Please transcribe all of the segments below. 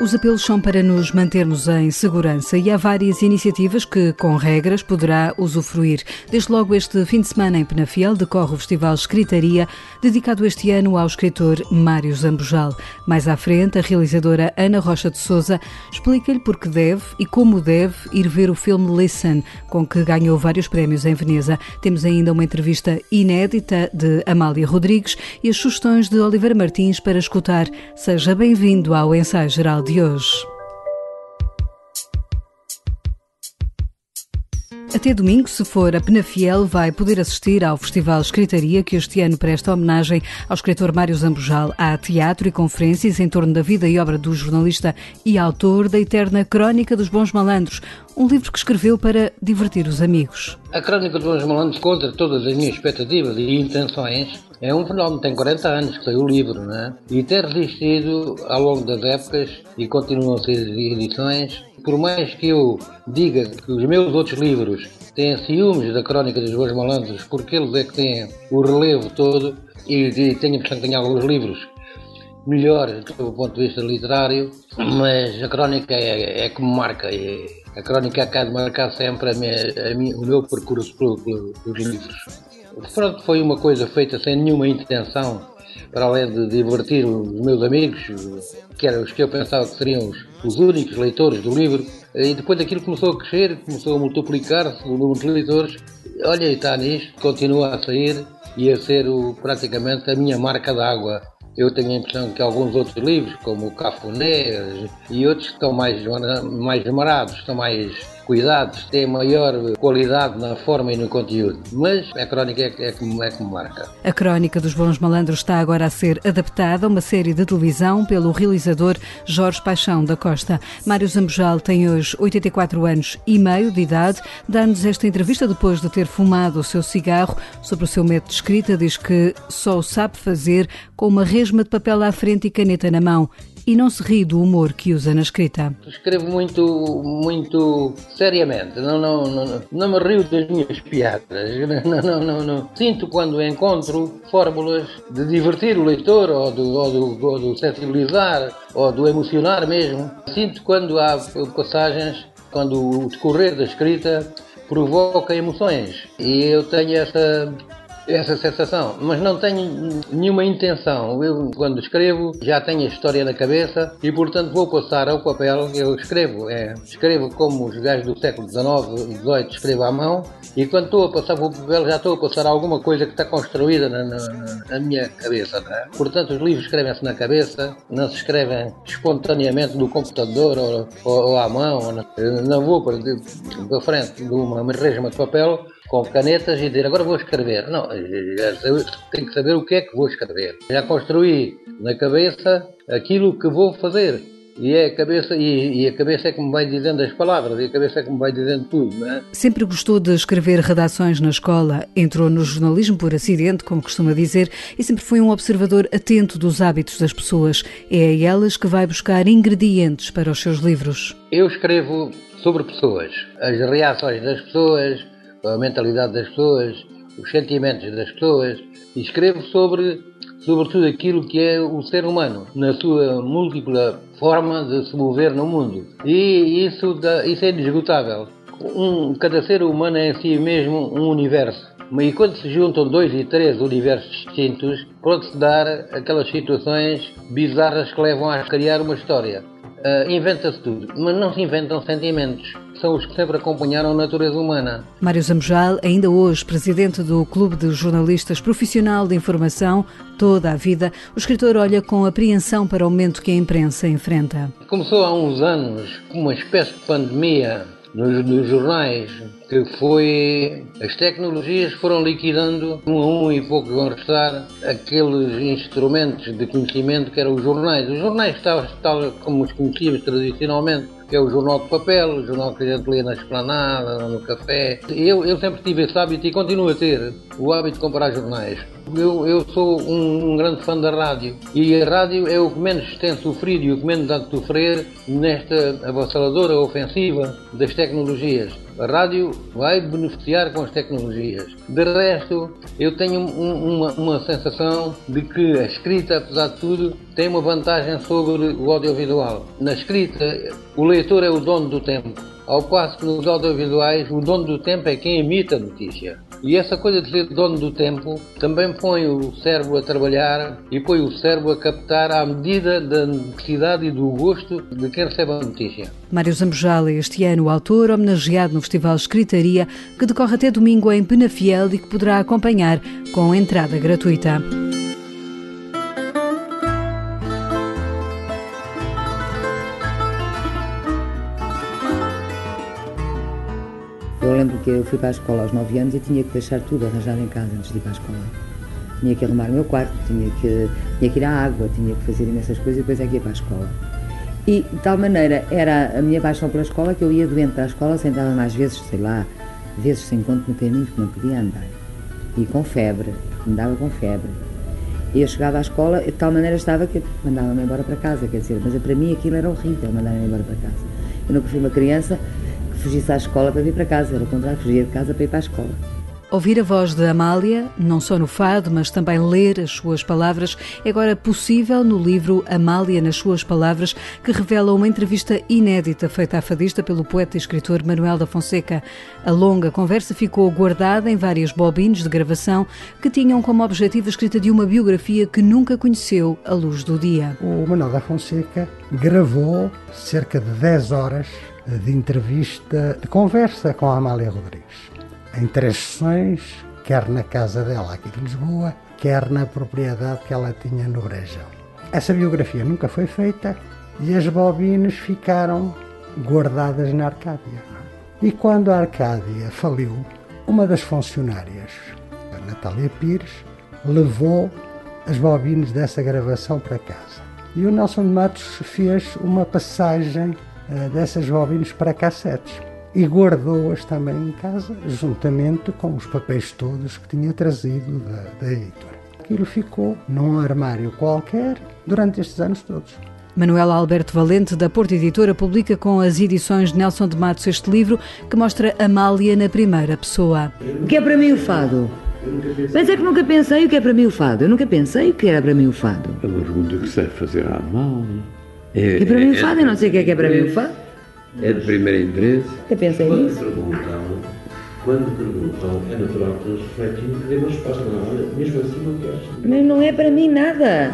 Os apelos são para nos mantermos em segurança e há várias iniciativas que, com regras, poderá usufruir. Desde logo este fim de semana em Penafiel decorre o Festival Escritaria, dedicado este ano ao escritor Mário Zambujal. Mais à frente, a realizadora Ana Rocha de Souza explica-lhe por que deve e como deve ir ver o filme Listen, com que ganhou vários prémios em Veneza. Temos ainda uma entrevista inédita de Amália Rodrigues e as sugestões de Oliveira Martins para escutar. Seja bem-vindo ao ensaio geral de hoje. Até domingo, se for a Penafiel, vai poder assistir ao Festival Escritaria, que este ano presta homenagem ao escritor Mário Zambujal. Há teatro e conferências em torno da vida e obra do jornalista e autor da Eterna Crónica dos Bons Malandros, um livro que escreveu para divertir os amigos. A Crónica dos Bons Malandros, contra todas as minhas expectativas e intenções, é um fenómeno, tem 40 anos que saiu o livro, não é? E ter resistido ao longo das épocas e continuam a ser edições, por mais que eu diga que os meus outros livros têm ciúmes da Crónica dos Bons Malandros, porque eles é que têm o relevo todo, e, e tenho que tenho alguns livros melhores do ponto de vista literário, mas a Crónica é, é como marca, é, a Crónica acaba de marcar sempre a minha, a minha, o meu percurso pelos livros. Pronto, foi uma coisa feita sem nenhuma intenção, para além de divertir os meus amigos, que eram os que eu pensava que seriam os, os únicos leitores do livro. E depois aquilo começou a crescer, começou a multiplicar-se o número de leitores. Olha, está nisto, continua a sair e a ser o, praticamente a minha marca d'água. Eu tenho a impressão que alguns outros livros, como o Cafuné e outros que estão mais, mais marados, estão mais cuidados, têm maior qualidade na forma e no conteúdo. Mas a crónica é, é, como, é como marca. A crónica dos Bons Malandros está agora a ser adaptada a uma série de televisão pelo realizador Jorge Paixão da Costa. Mário Zambujal tem hoje 84 anos e meio de idade. Dá-nos esta entrevista depois de ter fumado o seu cigarro sobre o seu método de escrita. Diz que só o sabe fazer com uma resma de papel à frente e caneta na mão e não se ri do humor que usa na escrita. Escrevo muito, muito seriamente, não, não, não, não me rio das minhas piadas, não, não, não, não. Sinto quando encontro fórmulas de divertir o leitor ou do, ou do, ou do sensibilizar ou do emocionar mesmo. Sinto quando há passagens, quando o decorrer da escrita provoca emoções e eu tenho essa essa sensação, mas não tenho nenhuma intenção. Eu, quando escrevo, já tenho a história na cabeça e, portanto, vou passar ao papel. Eu escrevo, é, escrevo como os gajos do século XIX e XVIII escrevo à mão e, quando estou a passar para o papel, já estou a passar alguma coisa que está construída na, na, na minha cabeça. É? Portanto, os livros escrevem-se na cabeça, não se escrevem espontaneamente no computador ou, ou, ou à mão. Não, não vou para, para frente de uma resma de papel com canetas e dizer agora vou escrever. Não, tenho que saber o que é que vou escrever. Já construí na cabeça aquilo que vou fazer. E, é a cabeça, e, e, a cabeça é que me vai dizendo as palavras, e a cabeça é que me vai dizendo tudo, não é? Sempre gostou de escrever redações na escola, entrou no jornalismo por acidente, como costuma dizer, e sempre foi um observador atento dos hábitos das pessoas. É a elas que vai buscar ingredientes para os seus livros. Eu escrevo sobre pessoas, as reações das pessoas, a mentalidade das pessoas, os sentimentos das pessoas e escrevo sobre, tudo aquilo que é o ser humano, na sua múltipla forma de se mover no mundo. E isso, isso é indesgotável. Um, cada ser humano é em si mesmo um universo. E quando se juntam dois e três universos distintos, pode-se dar aquelas situações bizarras que levam a criar uma história. Uh, Inventa-se tudo, mas não se inventam sentimentos são os que sempre acompanharam a natureza humana. Mário Zambujal, ainda hoje presidente do Clube de Jornalistas Profissional de Informação, toda a vida, o escritor olha com apreensão para o momento que a imprensa enfrenta. Começou há uns anos uma espécie de pandemia nos, nos, jornais, que foi. As tecnologias foram liquidando um a um e pouco vão restar aqueles instrumentos de conhecimento que eram os jornais. Os jornais, tal, tal como os conhecíamos tradicionalmente, que é o jornal de papel, o jornal que a gente lê na esplanada, no café. Eu, eu sempre tive esse hábito e continuo a ter o hábito de comprar jornais. Eu, eu sou um, um, grande fã da rádio e a rádio é o que menos tem sofrido e o que menos dá de sofrer nesta avassaladora ofensiva das tecnologias. A rádio vai beneficiar com as tecnologias. De resto, eu tenho um, uma, uma sensação de que a escrita, apesar de tudo, tem uma vantagem sobre o audiovisual. Na escrita, o leitor é o dono do tempo. Ao passo que nos audiovisuais, o dono do tempo é quem emite a notícia. E essa coisa de ser dono do tempo também põe o cérebro a trabalhar e põe o cérebro a captar à medida da necessidade e do gosto de quem recebe a notícia. Mário Zambojala, este ano autor homenageado no Festival Escritaria, que decorre até domingo em Penafiel e que poderá acompanhar com entrada gratuita. Que eu fui para a escola aos 9 anos e tinha que deixar tudo arranjado em casa antes de ir para a escola. Tinha que arrumar o meu quarto, tinha que, tinha que ir à água, tinha que fazer imensas coisas e depois é que ia para a escola. E de tal maneira era a minha paixão pela escola que eu ia doente para a escola, sentava mais vezes, sei lá, vezes sem conto no caminho, porque não podia andar. E com febre, andava com febre. E eu chegava à escola, de tal maneira estava que mandava-me embora para casa, quer dizer, mas para mim aquilo era horrível, mandar-me embora para casa. Eu nunca fui uma criança fugisse à escola para vir para casa, era o contrário, fugia de casa para ir para a escola. Ouvir a voz de Amália, não só no fado, mas também ler as suas palavras, é agora possível no livro Amália nas suas palavras, que revela uma entrevista inédita feita à fadista pelo poeta e escritor Manuel da Fonseca. A longa conversa ficou guardada em várias bobines de gravação que tinham como objetivo a escrita de uma biografia que nunca conheceu a luz do dia. O Manuel da Fonseca gravou cerca de 10 horas de entrevista, de conversa com a Amália Rodrigues, em três sessões, quer na casa dela aqui de Lisboa, quer na propriedade que ela tinha no Brejão. Essa biografia nunca foi feita e as bobinas ficaram guardadas na Arcádia. E quando a Arcádia faliu, uma das funcionárias, a Natália Pires, levou as bobinas dessa gravação para casa. E o Nelson de Matos fez uma passagem dessas bobinas para cassetes e guardou-as também em casa, juntamente com os papéis todos que tinha trazido da, da editora. Aquilo ficou num armário qualquer durante estes anos todos. Manuel Alberto Valente, da Porta Editora, publica com as edições de Nelson de Matos este livro que mostra Amália na primeira pessoa. O que é para mim o fado? Mas é que nunca pensei o que é para mim o fado. Eu nunca pensei o que era para mim o fado. É uma pergunta que se deve fazer à Amália. É, e para mim o fado, eu não sei o que é que é para mim o fado. É de primeiro interesse. Eu pensei quando nisso. Perguntam, quando perguntam, é natural que eles refletem e dêem uma resposta. Não, mesmo assim não queres. Mas não é para mim nada.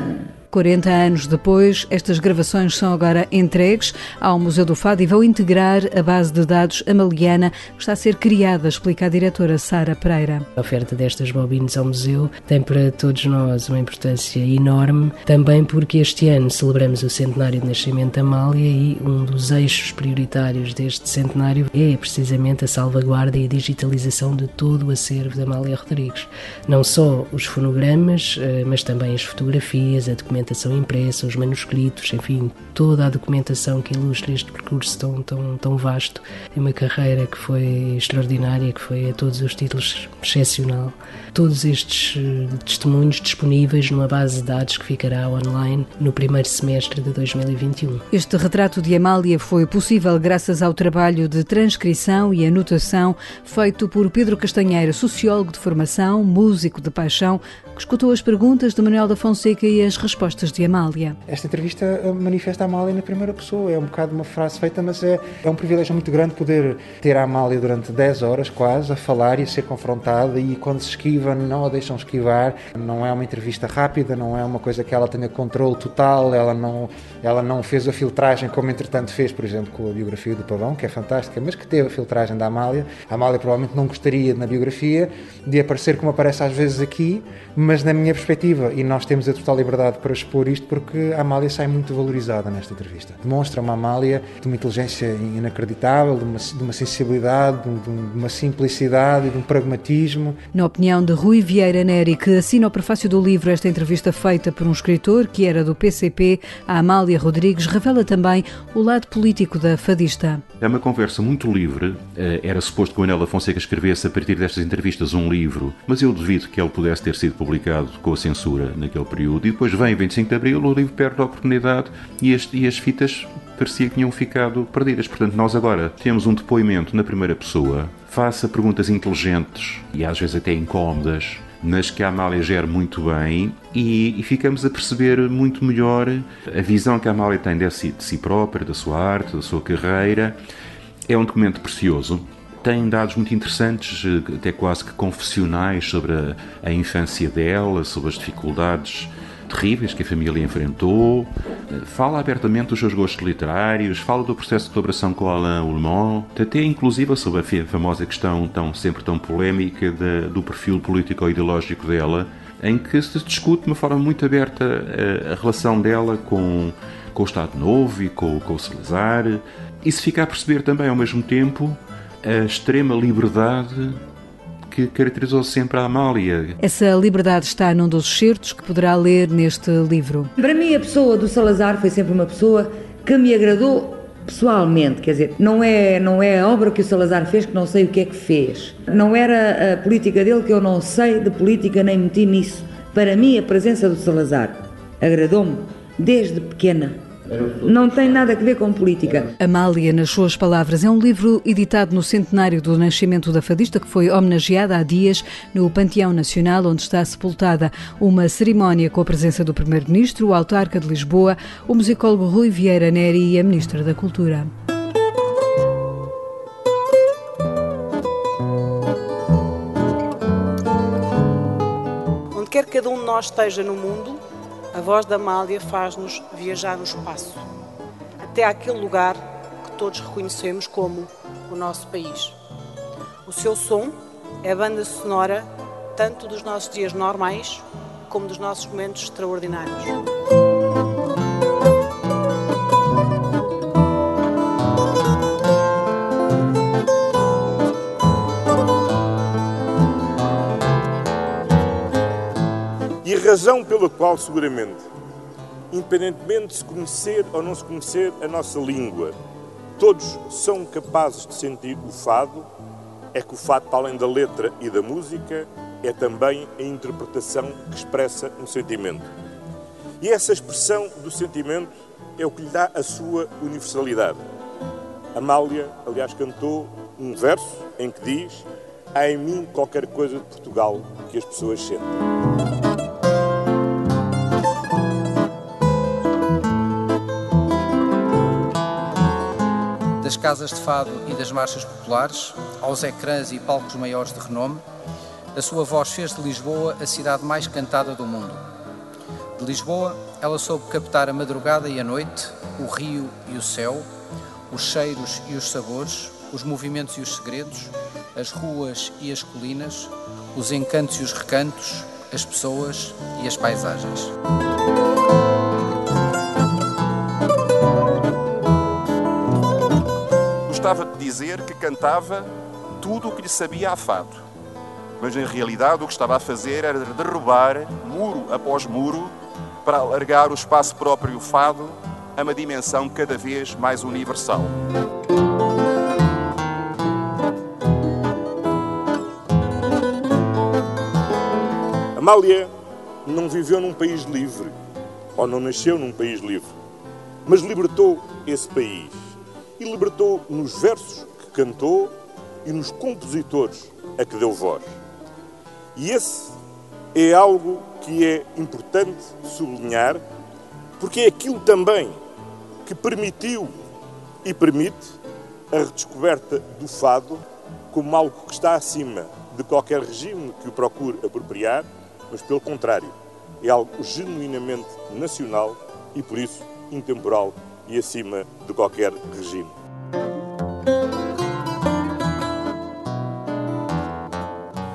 40 anos depois, estas gravações são agora entregues ao Museu do Fado e vão integrar a base de dados amaliana que está a ser criada, explica a diretora Sara Pereira. A oferta destas bobinas ao museu tem para todos nós uma importância enorme, também porque este ano celebramos o centenário de nascimento da Amália e um dos eixos prioritários deste centenário é precisamente a salvaguarda e a digitalização de todo o acervo da Amália Rodrigues. Não só os fonogramas, eh, mas também as fotografias, a documentação documentação impressa, os manuscritos, enfim, toda a documentação que ilustra este percurso tão, tão, tão vasto. É uma carreira que foi extraordinária, que foi a todos os títulos excepcional. Todos estes eh, testemunhos disponíveis numa base de dados que ficará online no primeiro semestre de 2021. Este retrato de Amália foi possível graças ao trabalho de transcrição e anotação feito por Pedro Castanheira, sociólogo de formação, músico de paixão, escutou as perguntas de Manuel da Fonseca e as respostas de Amália. Esta entrevista eh, manifesta a Amália na primeira pessoa. É um bocado uma frase feita, mas é, é um privilégio muito grande poder ter a Amália durante 10 horas quase a falar e a ser confrontada e quando se esquiva não a deixam esquivar. Não é uma entrevista rápida, não é uma coisa que ela tenha controle total, ela não, ela não fez a filtragem como entretanto fez, por exemplo, com a biografia do Pavão, que é fantástica, mas que teve a filtragem da Amália. A Amália provavelmente não gostaria na biografia de aparecer como aparece às vezes aqui, mas na minha perspectiva, e nós temos a total liberdade para expor isto porque a Amália sai muito valorizada nesta entrevista. Demonstra uma Amália de uma inteligência inacreditável, de uma, de uma sensibilidade, de, de, uma simplicidade e de um pragmatismo. Na opinião de Rui Vieira Neri, que assina o prefácio do livro esta entrevista feita por um escritor que era do PCP, a Amália Rodrigues revela também o lado político da fadista. É uma conversa muito livre. Eh, era suposto que o Anela Fonseca escrevesse a partir destas entrevistas um livro, mas eu duvido que ele pudesse ter sido publicado com a censura naquele período. E depois vem 25 de Abril, o livro perde a oportunidade e as, e as fitas parecia que tinham ficado perdidas. Portanto, nós agora temos um depoimento na primeira pessoa, faça perguntas inteligentes e às vezes até incómodas, mas que a Amália gera muito bem e, e, ficamos a perceber muito melhor a visão que a Amália tem de si, de si própria, da sua arte, da sua carreira. É um documento precioso. Tem dados muito interessantes, até quase que confessionais, sobre a, a infância dela, sobre as dificuldades terríveis que a família enfrentou, fala abertamente dos seus gostos literários, fala do processo de colaboração com Alain Ullmann, até inclusive sobre a famosa questão tão, sempre tão polémica de, do perfil político-ideológico dela, em que se discute de uma forma muito aberta a, a relação dela com, com o Estado Novo e com, com o Salazar, e se fica a perceber também ao mesmo tempo a extrema liberdade que caracterizou sempre a Amália. Essa liberdade está num dos certos que poderá ler neste livro. Para mim, a pessoa do Salazar foi sempre uma pessoa que me agradou pessoalmente, quer dizer, não é, não é a obra que o Salazar fez que não sei o que é que fez. Não era a política dele que eu não sei de política nem meti nisso. Para mim, a presença do Salazar agradou-me desde pequena. Não tem nada a ver com política. Amália, nas suas palavras, é um livro editado no centenário do nascimento da fadista que foi homenageada há dias no Panteão Nacional, onde está sepultada uma cerimónia com a presença do Primeiro-Ministro, o autarca de Lisboa, o musicólogo Rui Vieira Neri e a Ministra da Cultura. Onde quer que cada um de nós esteja no mundo, a voz da Amália faz-nos viajar no espaço, até aquele lugar que todos reconhecemos como o nosso país. O seu som é a banda sonora tanto dos nossos dias normais como dos nossos momentos extraordinários. Razão pela qual, seguramente, independentemente de se conhecer ou não se conhecer a nossa língua, todos são capazes de sentir o fado, é que o fado, para além da letra e da música, é também a interpretação que expressa um sentimento. E essa expressão do sentimento é o que lhe dá a sua universalidade. Amália, aliás, cantou um verso em que diz: Há em mim qualquer coisa de Portugal que as pessoas sentem. Casas de fado e das marchas populares, aos ecrãs e palcos maiores de renome, a sua voz fez de Lisboa a cidade mais cantada do mundo. De Lisboa, ela soube captar a madrugada e a noite, o rio e o céu, os cheiros e os sabores, os movimentos e os segredos, as ruas e as colinas, os encantos e os recantos, as pessoas e as paisagens. Gostava de dizer que cantava tudo o que lhe sabia a fado. Mas em realidade o que estava a fazer era derrubar muro após muro para alargar o espaço próprio fado a uma dimensão cada vez mais universal. Amália não viveu num país livre, ou não nasceu num país livre, mas libertou esse país e libertou nos versos que cantou e nos compositores a que deu voz. E esse é algo que é importante sublinhar, porque é aquilo também que permitiu e permite a redescoberta do fado como algo que está acima de qualquer regime que o procure apropriar, mas pelo contrário, é algo genuinamente nacional e por isso intemporal e acima de qualquer regime.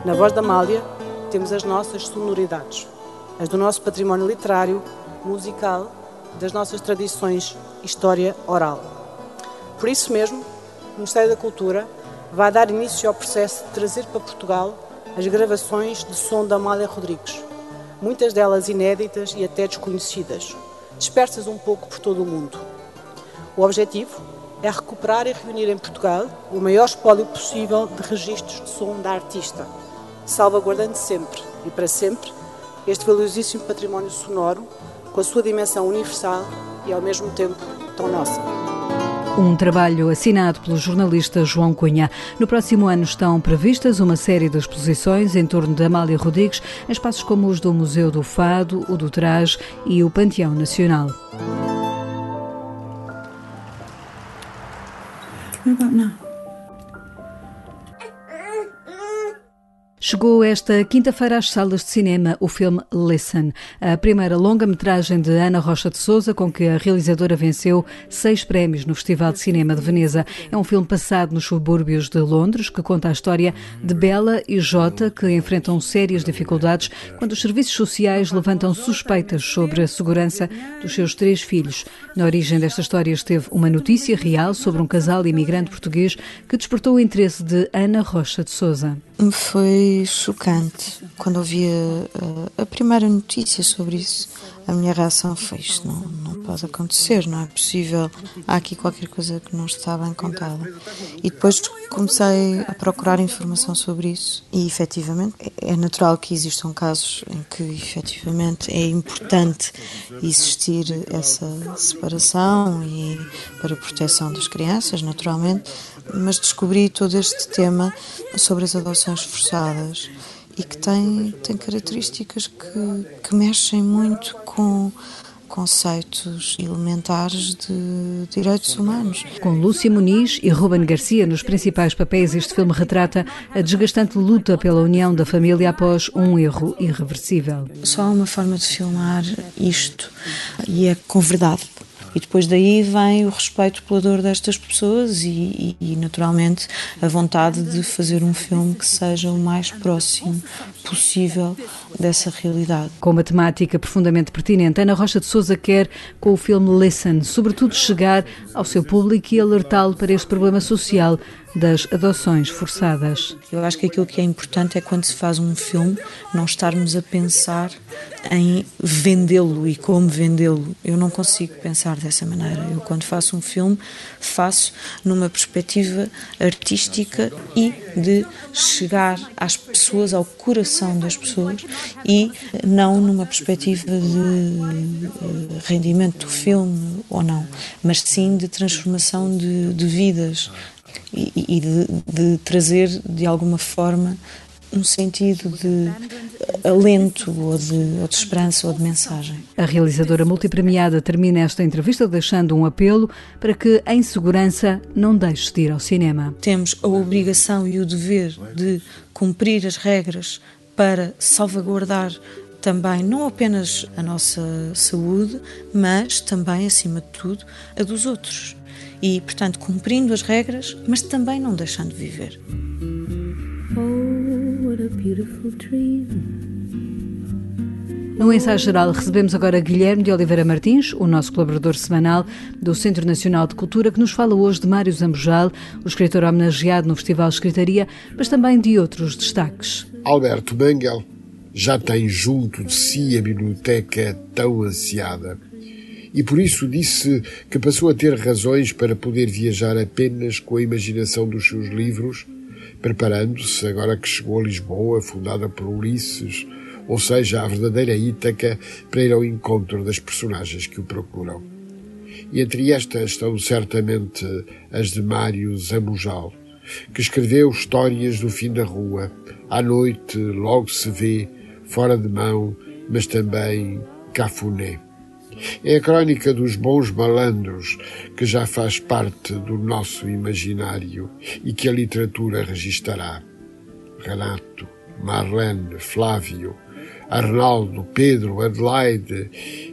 Na voz da Amália temos as nossas sonoridades, as do nosso património literário, musical das nossas tradições história oral. Por isso mesmo, o Ministério da Cultura vai dar início ao processo de trazer para Portugal as gravações de som da Amália Rodrigues, muitas delas inéditas e até desconhecidas, dispersas um pouco por todo o mundo. O objetivo é recuperar e reunir em Portugal o maior espólio possível de registros de som da artista, salvaguardando sempre e para sempre este valiosíssimo património sonoro com a sua dimensão universal e ao mesmo tempo tão nossa. Um trabalho assinado pelo jornalista João Cunha. No próximo ano estão previstas uma série de exposições em torno de Amália Rodrigues, em espaços como os do Museu do Fado, o do Trás e o Panteão Nacional. About now? Chegou esta quinta-feira às salas de cinema o filme Listen, a primeira longa-metragem de Ana Rocha de Souza, com que a realizadora venceu seis prémios no Festival de Cinema de Veneza. É um filme passado nos subúrbios de Londres, que conta a história de Bela e Jota, que enfrentam sérias dificuldades quando os serviços sociais levantam suspeitas sobre a segurança dos seus três filhos. Na origem desta história esteve uma notícia real sobre um casal imigrante português que despertou o interesse de Ana Rocha de Souza. Foi chocante. Quando ouvi a, a, primeira notícia sobre isso, a minha reação foi: isto não, não pode acontecer, não é possível. Há aqui qualquer coisa que não está bem contada. E depois comecei a procurar informação sobre isso, e efetivamente é natural que existam casos em que efetivamente é importante existir essa separação e para a proteção das crianças, naturalmente mas descobri todo este tema sobre as adoções forçadas e que tem, tem características que, que mexem muito com conceitos elementares de direitos humanos. Com Lúcia Muniz e Ruben Garcia nos principais papéis, este filme retrata a desgastante luta pela união da família após um erro irreversível. Só há uma forma de filmar isto e é com verdade e depois daí vem o respeito pela dor destas pessoas e, e, e, naturalmente, a vontade de fazer um filme que seja o mais próximo possível dessa realidade. Com uma temática profundamente pertinente, Ana Rocha de Souza quer, com o filme Listen, sobretudo chegar ao seu público e alertá-lo para este problema social das adoções forçadas. Eu acho que aquilo que é importante é quando se faz um filme não estarmos a pensar em vendê-lo e como vendê-lo. Eu não consigo pensar dessa maneira. Eu quando faço um filme faço numa perspectiva artística e de chegar às pessoas, ao coração das pessoas e não numa perspectiva de eh, rendimento do filme ou não, mas sim de transformação de, de vidas e, e de, de trazer de alguma forma um sentido de alento ou de, ou de, esperança ou de mensagem. A realizadora multipremiada termina esta entrevista deixando um apelo para que em segurança não deixe de ir ao cinema. Temos a obrigação e o dever de cumprir as regras para salvaguardar também não apenas a nossa saúde, mas também, acima de tudo, a dos outros e, portanto, cumprindo as regras, mas também não deixando de viver. Oh, what a beautiful dream. No ensaio geral recebemos agora Guilherme de Oliveira Martins, o nosso colaborador semanal do Centro Nacional de Cultura, que nos fala hoje de Mário Zambojal, o escritor homenageado no Festival de Escritaria, mas também de outros destaques. Alberto Mangel já tem junto de si a biblioteca tão ansiada e por isso disse que passou a ter razões para poder viajar apenas com a imaginação dos seus livros, preparando-se, agora que chegou a Lisboa, fundada por Ulisses, ou seja, a verdadeira Ítaca, para ir ao encontro das personagens que o procuram. E entre estas estão certamente as de Mário Zamujal, que escreveu histórias do fim da rua, à noite logo se vê, fora de mão, mas também cafuné. É a crónica dos bons malandros que já faz parte do nosso imaginário e que a literatura registará. Renato, Marlene, Flávio, Arnaldo, Pedro, Adelaide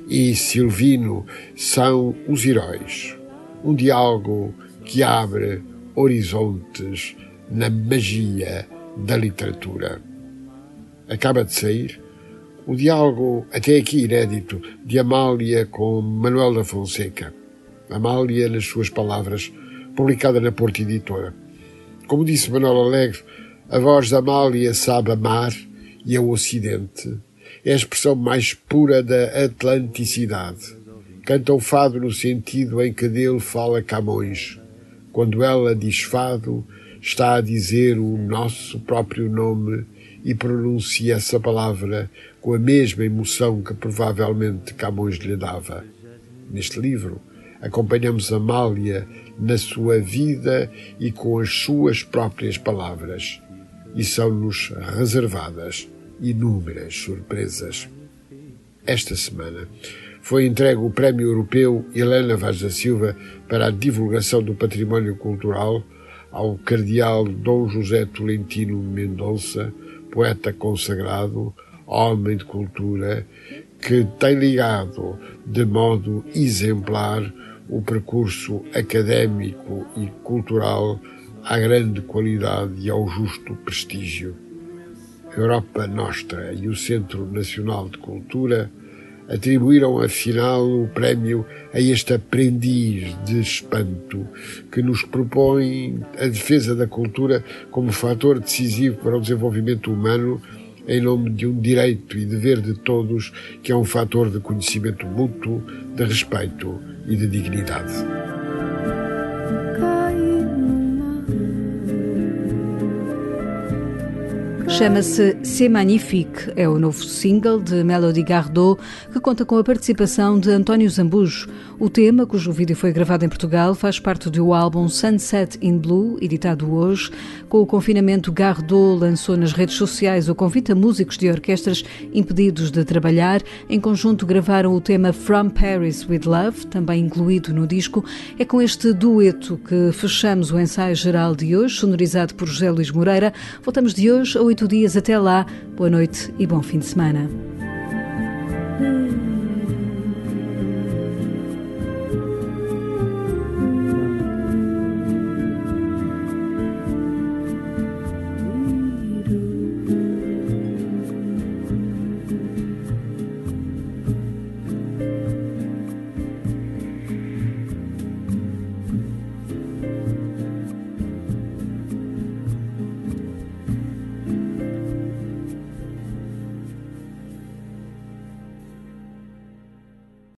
e Silvino são os heróis. Um diálogo que abre horizontes na magia da literatura. Acaba de sair o diálogo, até aqui inédito, de Amália com Manuel da Fonseca. Amália, nas suas palavras, publicada na Porta Editora. Como disse Manuel Alegre, a voz da Amália sabe amar e é o Ocidente. É a expressão mais pura da atlanticidade. Canta o fado no sentido em que dele fala Camões. Quando ela diz fado, está a dizer o nosso próprio nome e pronuncia essa palavra com a mesma emoção que provavelmente Camões lhe dava. Neste livro, acompanhamos Amália na sua vida e com as suas próprias palavras, e são-nos reservadas inúmeras surpresas. Esta semana foi entregue o Prémio Europeu Helena Vaz da Silva para a divulgação do património cultural ao Cardeal Dom José Tolentino Mendonça, poeta consagrado, homem de cultura, que tem ligado de modo exemplar o percurso académico e cultural à grande qualidade e ao justo prestígio. Europa Nostra e o Centro Nacional de Cultura atribuíram afinal o prémio a este aprendiz de espanto que nos propõe a defesa da cultura como fator decisivo para o desenvolvimento humano em nome de um direito e dever de todos que é um fator de conhecimento mútuo, de respeito e de dignidade. Chama-se C'est Magnifique, é o novo single de Melody Gardot, que conta com a participação de António Zambujo. O tema, cujo vídeo foi gravado em Portugal, faz parte do álbum Sunset in Blue, editado hoje. Com o confinamento, Gardot lançou nas redes sociais o convite a músicos de orquestras impedidos de trabalhar. Em conjunto, gravaram o tema From Paris with Love, também incluído no disco. É com este dueto que fechamos o ensaio geral de hoje, sonorizado por José Luís Moreira. Voltamos de hoje a oito dias. Até lá, boa noite e bom fim de semana.